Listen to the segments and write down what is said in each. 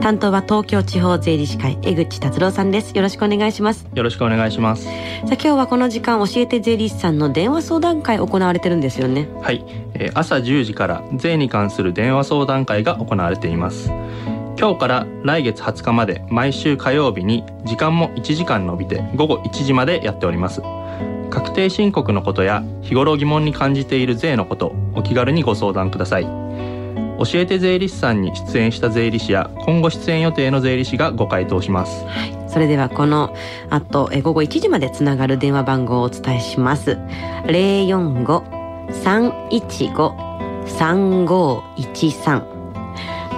担当は東京地方税理士会江口達郎さんです。よろしくお願いします。よろしくお願いします。さあ今日はこの時間教えて税理士さんの電話相談会行われてるんですよね。はい、えー朝10時から税に関する電話相談会が行われています。今日から来月20日まで毎週火曜日に時間も1時間伸びて午後1時までやっております。確定申告のことや日頃疑問に感じている税のことお気軽にご相談ください教えて税理士さんに出演した税理士や今後出演予定の税理士がご回答します。それではこのあと午後1時までつながる電話番号をお伝えします。045-315-3513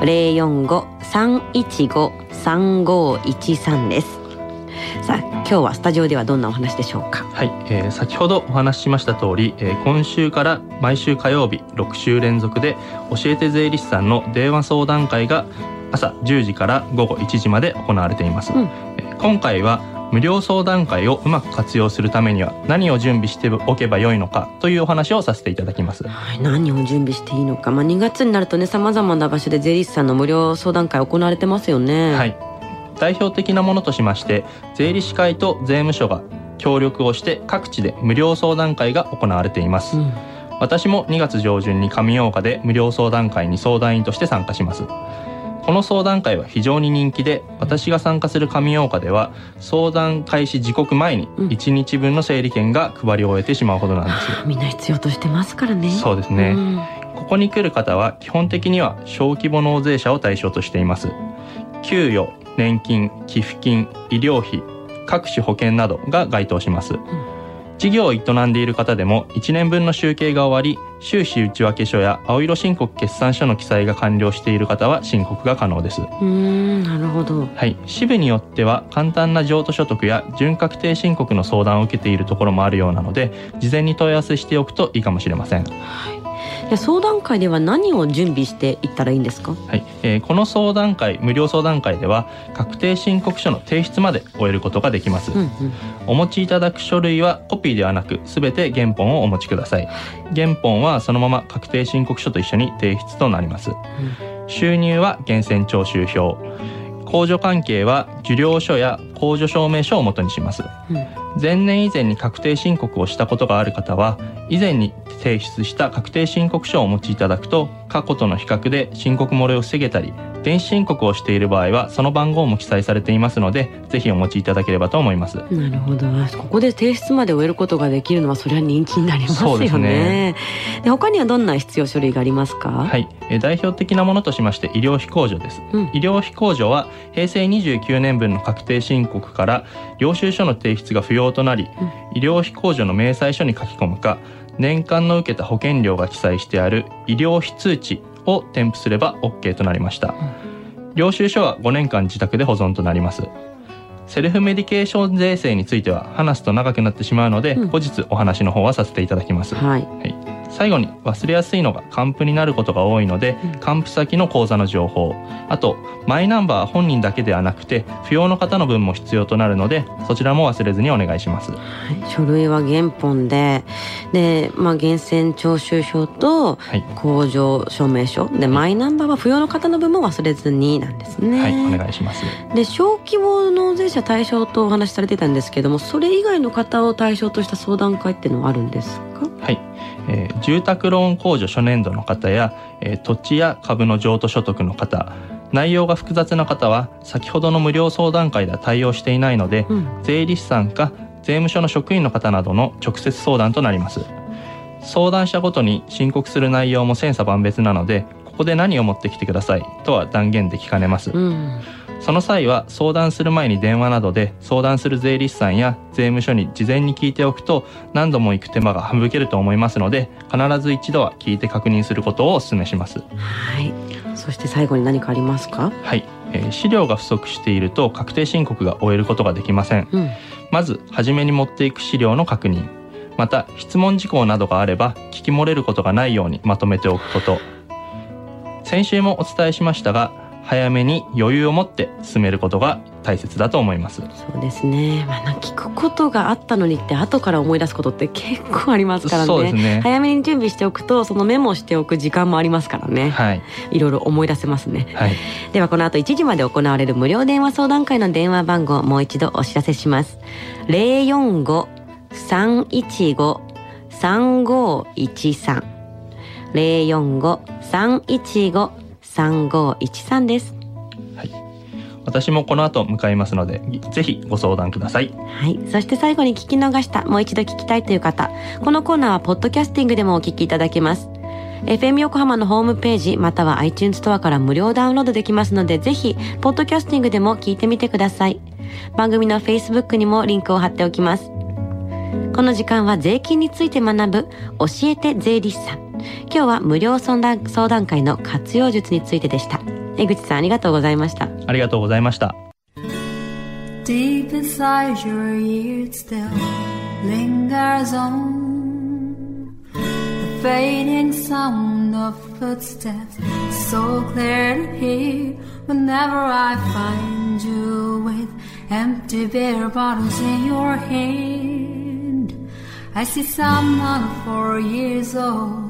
045-315-3513です。さあ今日はスタジオではどんなお話でしょうか？はい、えー先ほどお話ししました通り、えー今週から毎週火曜日6週連続で教えて税理士さんの電話相談会が朝10時から午後1時まで行われています、うん。えー今回は無料相談会をうまく活用するためには何を準備しておけばよいのかというお話をさせていただきます。はい、何を準備していいのか、まあ、2月になるとねさまざまな場所で税理士さんの無料相談会行われてますよね。はい、代表的なものとしまして税理士会と税務署が協力をして各地で無料相談会が行われています、うん。私も2月上旬に上大岡で無料相談会に相談員として参加します。この相談会は非常に人気で私が参加する上大岡では相談開始時刻前にうん。1日分の整理券が配り終えてしまうほどなんですよ、みんな必要としてますからね。そうですね、ん。ここに来る方は基本的には小規模納税者を対象としています。給与年金寄付金医療費各種保険などが該当します、事業を営んでいる方でも1年分の集計が終わり収支内訳書や青色申告決算書の記載が完了している方は申告が可能です。うーんなるほど。はい、支部によっては簡単な譲渡所得や準確定申告の相談を受けているところもあるようなので事前に問い合わせしておくといいかもしれません。いや相談会では何を準備していったらいいんですか？はい、えーこの相談会無料相談会では確定申告書の提出まで終えることができます、うんうん。お持ちいただく書類はコピーではなくすべて原本をお持ちください。原本はそのまま確定申告書と一緒に提出となります。収入は源泉徴収票控除関係は受領書や控除証明書を元にします。うん。前年以前に確定申告をしたことがある方は以前に提出した確定申告書をお持ちいただくと過去との比較で申告漏れを防げたり電子申告をしている場合はその番号も記載されていますのでぜひお持ちいただければと思います。なるほど。ここで提出まで終えることができるのはそれは人気になりますよそうですね。ねで他にはどんな必要書類がありますか？はい、えー代表的なものとしまして医療費控除です。うん。医療費控除は平成29年分の確定申告から領収書の提出が不要となり、医療費控除の明細書に書き込むか年間の受けた保険料が記載してある医療費通知を添付すれば OK となりました、領収書は5年間自宅で保存となります。セルフメディケーション税制については話すと長くなってしまうので、うん後日お話の方はさせていただきます、はいはい、最後に忘れやすいのが還付になることが多いのでうん。還付先の口座の情報。あとマイナンバー本人だけではなくて不要の方の分も必要となるのでそちらも忘れずにお願いします。はい。書類は原本でで、まあ、源泉徴収票とはい、工場証明書。でマイナンバーは不要の方の分も忘れずになんですね。はい、お願いします。で小規模納税者対象とお話しされてたんですけどもそれ以外の方を対象とした相談会っていうのはあるんですか？はい、えー住宅ローン控除初年度の方や、えー土地や株の譲渡所得の方内容が複雑な方は先ほどの無料相談会では対応していないので、うん。税理士さんか税務署の職員の方などの直接相談となります。相談者ごとに申告する内容も千差万別なのでここで何を持ってきてくださいとは断言できかねます、うんその際は相談する前に電話などで相談する税理士さんや税務署に事前に聞いておくと何度も行く手間が省けると思いますので必ず一度は聞いて確認することをお勧めします。はい。そして最後に何かありますか？はい、えー資料が不足していると確定申告が終えることができません。うん。まず初めに持っていく資料の確認。また質問事項などがあれば聞き漏れることがないようにまとめておくこと。先週もお伝えしましたが早めに余裕を持って進めることが大切だと思います。そうですね、まあ、聞くことがあったのにって後から思い出すことって結構ありますからね。ね。早めに準備しておくとそのメモしておく時間もありますからね、はい、いろいろ思い出せますね、はい、ではこの後1時まで行われる無料電話相談会の電話番号もう一度お知らせします。045-315-3513 045-315-3513です私もこの後向かいますのでぜひご相談くださいはい。そして最後に聞き逃した、もう一度聞きたいという方、このコーナーはポッドキャスティングでもお聞きいただけます。FM 横浜のホームページ、または iTunes ストアから無料ダウンロードできますので、ぜひ、ポッドキャスティングでも聞いてみてください。番組の Facebook にもリンクを貼っておきます。この時間は税金について学ぶ、教えて税理士さん。今日は無料相談相談会の活用術についてでした。江口さんありがとうございました。ありがとうございました Deep inside your ears still lingers on the fading sound of footsteps, so clear to hear whenever I find you with empty beer bottles in your hand. I see someone four years old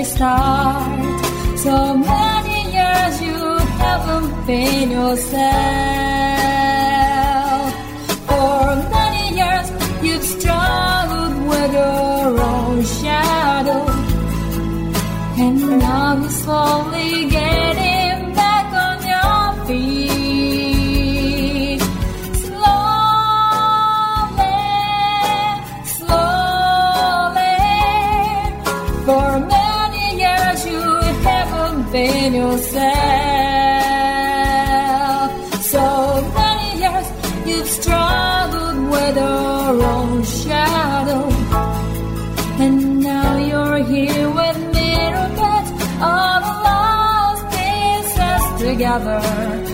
very start. So many years you haven't been yourself. For many years you've struggled with your own shadow. And now you're slowly you've struggled with your own shadow. And now you're here with miracles, all the lost pieces together.